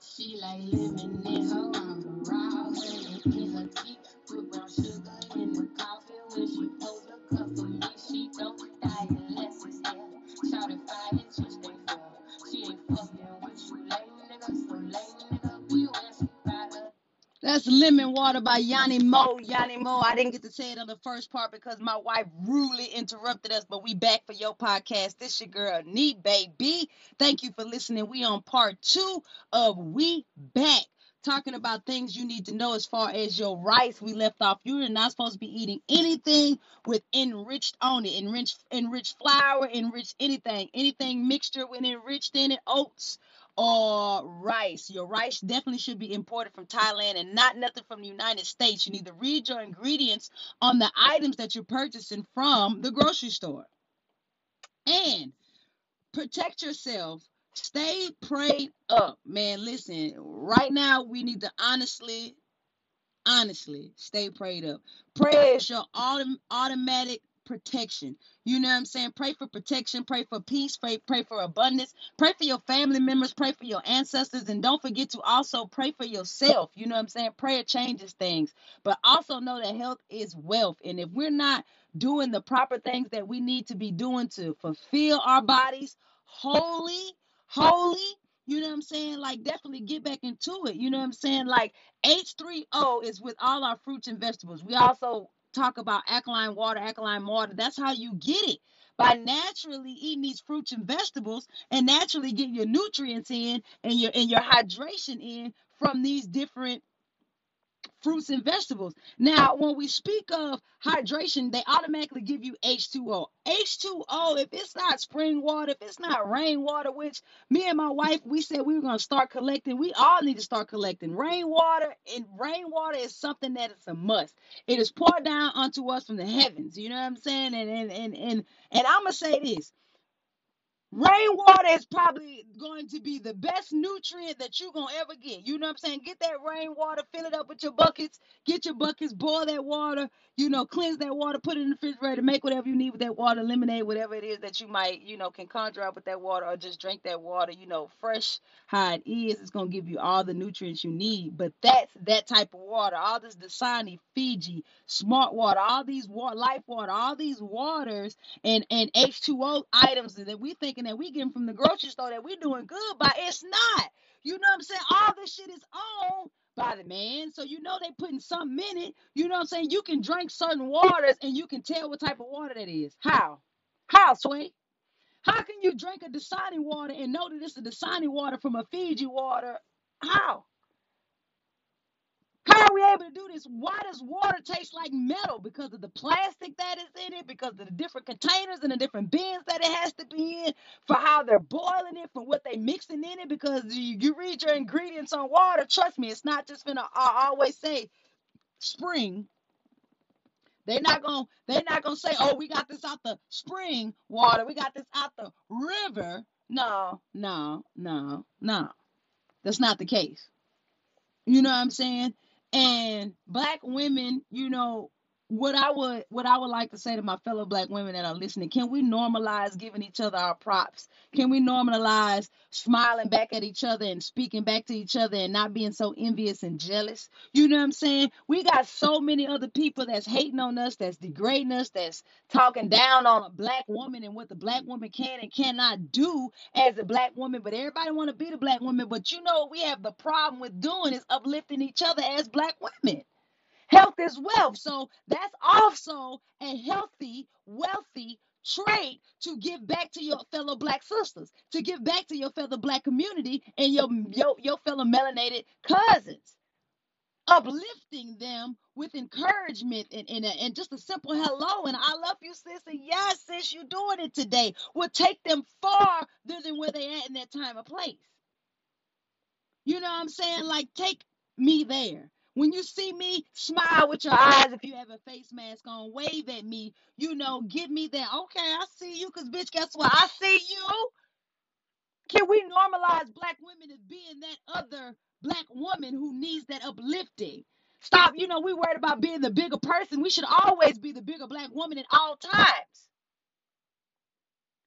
She like lemon in her arm, raw honey in her tea, put brown sugar Lemon Water by Yanni Mo. Yanni Mo. I didn't get to say it on the first part because my wife rudely interrupted us, but we back for your podcast. This your girl, Nee Baby. Thank you for listening. We on part two of We Back. Talking about things you need to know as far as your rice. We left off. You're not supposed to be eating anything with enriched on it. Enriched, enriched flour, enriched anything. Anything mixture with enriched in it. Oats or rice. Your rice definitely should be imported from Thailand and not nothing from the United States. You need to read your ingredients on the items that you're purchasing from the grocery store. And protect yourself. Stay prayed up, man. Listen, right now we need to honestly, honestly stay prayed up. Prayer is your autom- automatic protection. You know what I'm saying? Pray for protection, pray for peace, pray, pray for abundance, pray for your family members, pray for your ancestors, and don't forget to also pray for yourself. You know what I'm saying? Prayer changes things, but also know that health is wealth. And if we're not doing the proper things that we need to be doing to fulfill our bodies holy, holy, you know what I'm saying? Like, definitely get back into it. You know what I'm saying? Like, H3O is with all our fruits and vegetables. We also talk about alkaline water, alkaline water. That's how you get it by naturally eating these fruits and vegetables and naturally getting your nutrients in and your and your hydration in from these different fruits and vegetables. Now, when we speak of hydration, they automatically give you H2O. H2O, if it's not spring water, if it's not rainwater, which me and my wife, we said we were going to start collecting. We all need to start collecting rainwater, and rainwater is something that is a must. It is poured down unto us from the heavens. You know what I'm saying? And and and and, and I'm gonna say this. Rainwater is probably going to be the best nutrient that you're going to ever get. You know what I'm saying? Get that rainwater, fill it up with your buckets, get your buckets, boil that water, you know, cleanse that water, put it in the refrigerator, make whatever you need with that water, lemonade, whatever it is that you might, you know, can conjure up with that water or just drink that water, you know, fresh how it is. It's going to give you all the nutrients you need. But that's that type of water. All this Dasani, Fiji, Smart Water, all these water, Life Water, all these waters and and H2O items that we're thinking that we getting from the grocery store that we're doing good by. It's not. You know what I'm saying? All this shit is owned by the man. So you know they putting something in it. You know what I'm saying? You can drink certain waters and you can tell what type of water that is. How? How, Sway? How can you drink a Dasani water and know that it's a Dasani water from a Fiji water? How? How are we able to do this? Why does water taste like metal? Because of the plastic that is in it, because of the different containers and the different bins that it has to be in, for how they're boiling it, for what they're mixing in it. Because you, you read your ingredients on water, trust me, it's not just gonna. I always say spring. They're not gonna. They're not gonna say, "Oh, we got this out the spring water. We got this out the river." No, no, no, no. That's not the case. You know what I'm saying? And black women, you know, what I would what I would like to say to my fellow black women that are listening, can we normalize giving each other our props? Can we normalize smiling back at each other and speaking back to each other and not being so envious and jealous? You know what I'm saying? We got so many other people that's hating on us, that's degrading us, that's talking down on a black woman and what the black woman can and cannot do as a black woman, but everybody want to be the black woman. But you know what we have the problem with doing is uplifting each other as black women. Health is wealth. So that's also a healthy, wealthy trait to give back to your fellow black sisters, to give back to your fellow black community and your your, your fellow melanated cousins. Uplifting them with encouragement and, and, and just a simple hello and I love you, sis. And yes, sis, you're doing it today will take them farther than where they at in that time of place. You know what I'm saying? Like, take me there. When you see me, smile with your eyes. If you have a face mask on, wave at me. You know, give me that. Okay, I see you. Because, bitch, guess what? I see you. Can we normalize black women as being that other black woman who needs that uplifting? Stop. You know, we worried about being the bigger person. We should always be the bigger black woman at all times.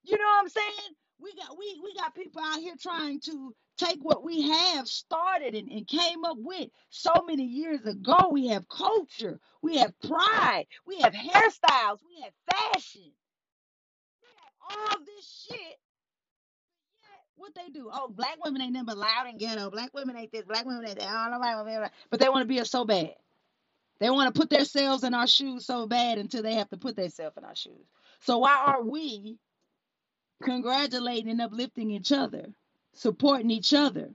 You know what I'm saying? We got we we got people out here trying to take what we have started and, and came up with so many years ago. We have culture, we have pride, we have hairstyles, we have fashion, we have all this shit. What they do? Oh, black women ain't but loud and ghetto. Black women ain't this. Black women ain't that. I don't but they want to be us so bad. They want to put themselves in our shoes so bad until they have to put themselves in our shoes. So why are we congratulating and uplifting each other, supporting each other?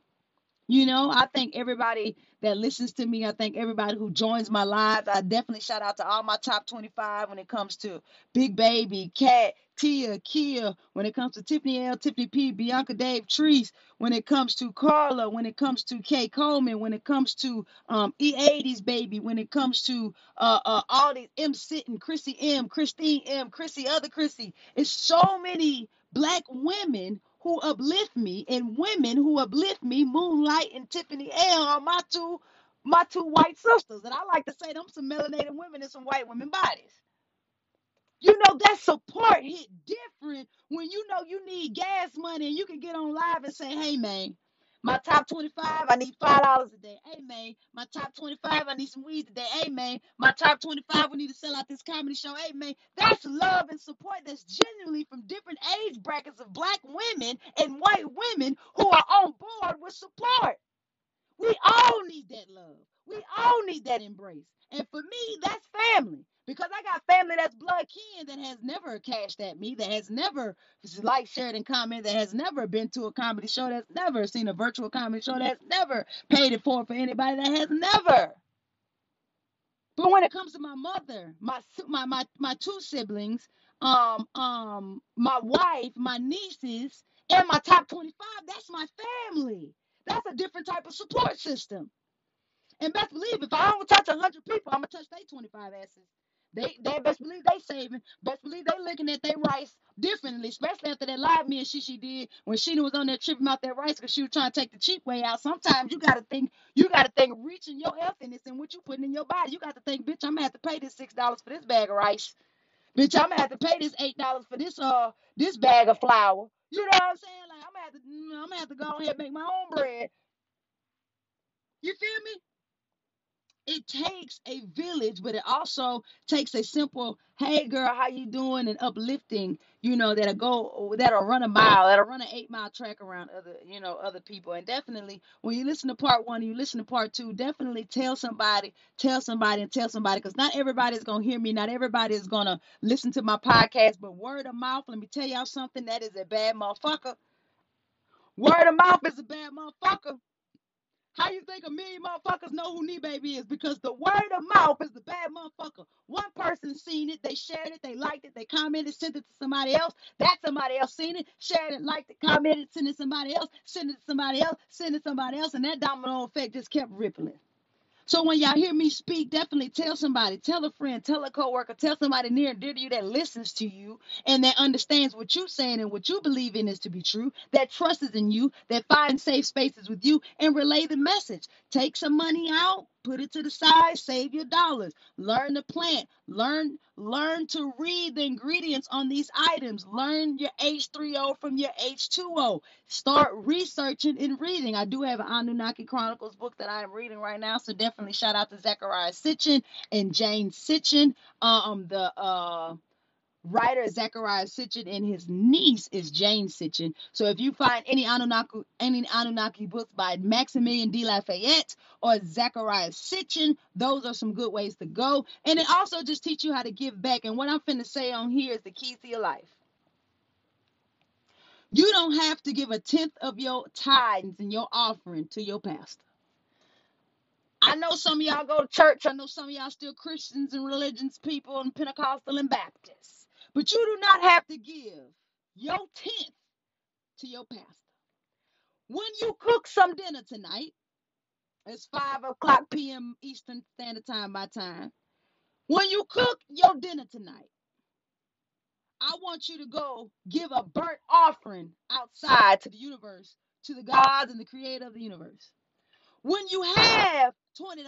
You know, I thank everybody that listens to me. I thank everybody who joins my lives. I definitely shout out to all my top 25 when it comes to Big Baby, Cat, Tia, Kia, when it comes to Tiffany L, Tiffany P, Bianca Dave, Treese, when it comes to Carla, when it comes to Kay Coleman, when it comes to um, E80s Baby, when it comes to uh, uh, all these M Sitting, Chrissy M, Christine M, Chrissy, other Chrissy. It's so many black women who uplift me and women who uplift me, Moonlight and Tiffany L are my two my two white sisters. And I like to say them some melanated women and some white women bodies. You know that support hit different when you know you need gas money and you can get on live and say, hey man, my top 25, I need five dollars a day. Hey man, my top 25, I need some weed today. Man, my top 25, we need to sell out this comedy show. Man, that's love and support that's genuinely from different age brackets of black women and white women who are on board with support. We all need that love. We all need that embrace. And for me, that's family. Because I got family that's blood kin that has never cashed at me, that has never liked, shared, and commented, that has never been to a comedy show, that's never seen a virtual comedy show, that's never paid it for for anybody, that has never. But when it comes to my mother, my my my, my two siblings, um, um, my wife, my nieces, and my top 25, that's my family. That's a different type of support system. And best believe if I don't touch 100 people, I'm going to touch they 25 asses. They, they best believe they saving. Best believe they looking at their rice differently, especially after that live me and she she did when she was on there tripping out that rice because she was trying to take the cheap way out. Sometimes you gotta think, you gotta think reaching your healthiness and what you putting in your body. You got to think, bitch, I'm gonna have to pay this six dollars for this bag of rice. Bitch, I'm gonna have to pay this eight dollars for this uh this bag of flour. You know what I'm saying? Like I'm gonna have to, mm, I'm gonna have to go ahead and make my own bread. You feel me? it takes a village but it also takes a simple hey girl how you doing and uplifting you know that'll go that'll run a mile that'll run an eight mile track around other you know other people and definitely when you listen to part one you listen to part two definitely tell somebody tell somebody and tell somebody because not everybody's gonna hear me not everybody is gonna listen to my podcast but word of mouth let me tell y'all something that is a bad motherfucker word of mouth is a bad motherfucker how you think a million motherfuckers know who Nee Baby is? Because the word of mouth is the bad motherfucker. One person seen it, they shared it, they liked it, they commented, sent it to somebody else. That somebody else seen it, shared it, liked it, commented, sent it to somebody else, sent it to somebody else, sent it to somebody else, and that domino effect just kept rippling. So when y'all hear me speak, definitely tell somebody, tell a friend, tell a coworker, tell somebody near and dear to you that listens to you and that understands what you're saying and what you believe in is to be true, that trusts in you, that finds safe spaces with you, and relay the message. Take some money out, put it to the side, save your dollars, learn to plant, learn learn to read the ingredients on these items, learn your H3O from your H2O. Start researching and reading. I do have an Anunnaki Chronicles book that I am reading right now, so definitely shout out to Zecharia Sitchin and Jane Sitchin. Um, the uh writer Zecharia Sitchin and his niece is Jane Sitchin. So if you find any Anunnaki any Anunnaki books by Maximilian de Lafayette or Zecharia Sitchin, those are some good ways to go. And it also just teach you how to give back. And what I'm finna say on here is the keys to your life. You don't have to give a tenth of your tithes and your offering to your pastor. I know some of y'all go to church. I know some of y'all still Christians and religions people and Pentecostal and Baptists. But you do not have to give your tenth to your pastor. When you cook some dinner tonight, it's 5 o'clock p.m. Eastern Standard Time by time. When you cook your dinner tonight, I want you to go give a burnt offering outside to the universe, to the gods and the creator of the universe. When you have $20,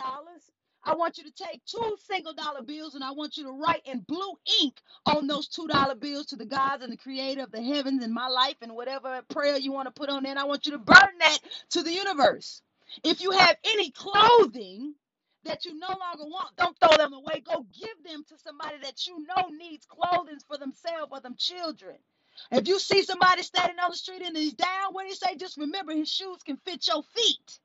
I want you to take two single dollar bills and I want you to write in blue ink on those two dollar bills to the gods and the creator of the heavens and my life and whatever prayer you want to put on there. I want you to burn that to the universe. If you have any clothing that you no longer want, don't throw them away. Go give them to somebody that you know needs clothing for themselves or them children. If you see somebody standing on the street and he's down, what do you say? Just remember his shoes can fit your feet.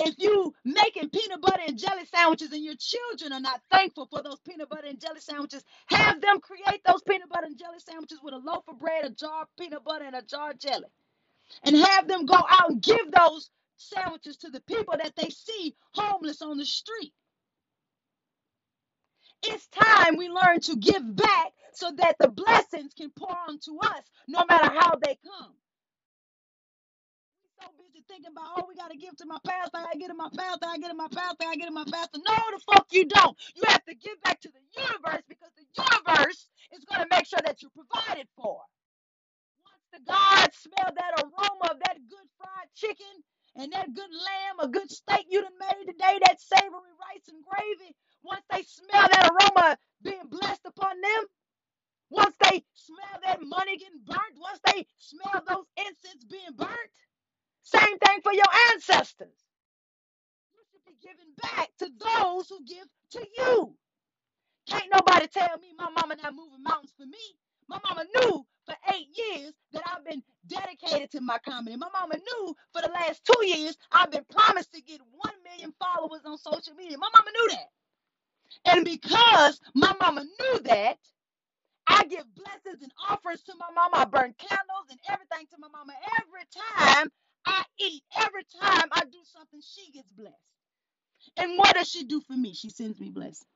If you making peanut butter and jelly sandwiches and your children are not thankful for those peanut butter and jelly sandwiches, have them create those peanut butter and jelly sandwiches with a loaf of bread, a jar of peanut butter, and a jar of jelly. And have them go out and give those sandwiches to the people that they see homeless on the street. It's time we learn to give back so that the blessings can pour onto us no matter how they come. Thinking about, oh, we got to give to my pastor, I get in my pastor, I get in my pastor, I get in my pastor. No, the fuck you don't. You have to give back to the universe because the universe is going to make sure that you're provided for. Once the gods smell that aroma of that good fried chicken and that good lamb, a good steak you done made today, that savory rice and gravy, once they smell that aroma being blessed upon them, once they smell that money getting burnt, once they smell those incense being burnt, same thing for your ancestors. You should be giving back to those who give to you. Can't nobody tell me my mama not moving mountains for me. My mama knew for eight years that I've been dedicated to my comedy. My mama knew for the last two years I've been promised to get one million followers on social media. My mama knew that. And because my mama knew that, I give blessings and offerings to my mama. I burn candles and everything to my mama every time I eat. Every time I do something, she gets blessed. And what does she do for me? She sends me blessings.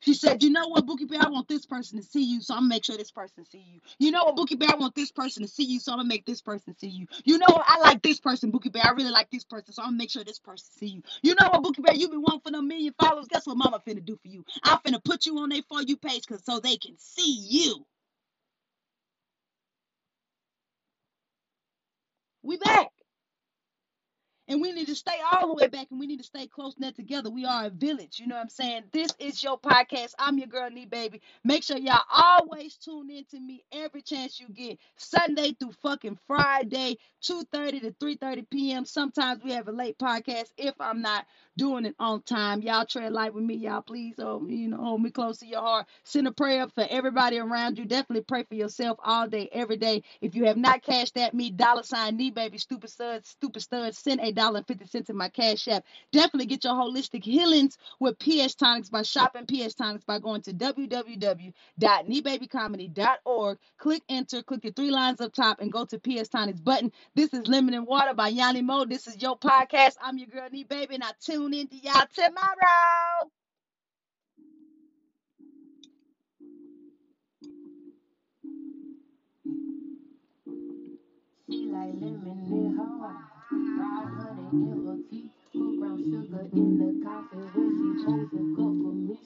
She said, you know what, Bookie Bear, I want this person to see you, so I'm gonna make sure this person see you. You know what, Bookie Bear, I want this person to see you, so I'm gonna make this person see you. You know what, I like this person, Bookie Bear, I really like this person, so I'm gonna make sure this person see you. You know what, Bookie Bear, you been wanting for them million followers. Guess what Mama finna do for you? I'm finna put you on their For You page cause so they can see you. We back. And we need to stay all the way back and we need to stay close knit together. We are a village. You know what I'm saying? This is your podcast. I'm your girl, Nee Baby. Make sure y'all always tune in to me every chance you get. Sunday through fucking Friday, 2:30 to 3:30 p.m. Sometimes we have a late podcast if I'm not doing it on time. Y'all tread light with me, y'all. Please, oh, you know, hold me close to your heart. Send a prayer for everybody around you. Definitely pray for yourself all day, every day. If you have not cashed at me, dollar sign Nee Baby, stupid stud, stupid stud, send a dollar and fifty cents in my cash app. Definitely get your holistic healings with PS Tonics by shopping PS Tonics by going to www.kneebabycomedy.org. Click enter, click the three lines up top, and go to PS Tonics button. This is Lemon and Water by Yanni Mo. This is your podcast. I'm your girl, Nee Baby, and I tune in to y'all tomorrow. She like lemon in her Ride her to give tea. Put brown sugar in the coffee when she holds a cup for me.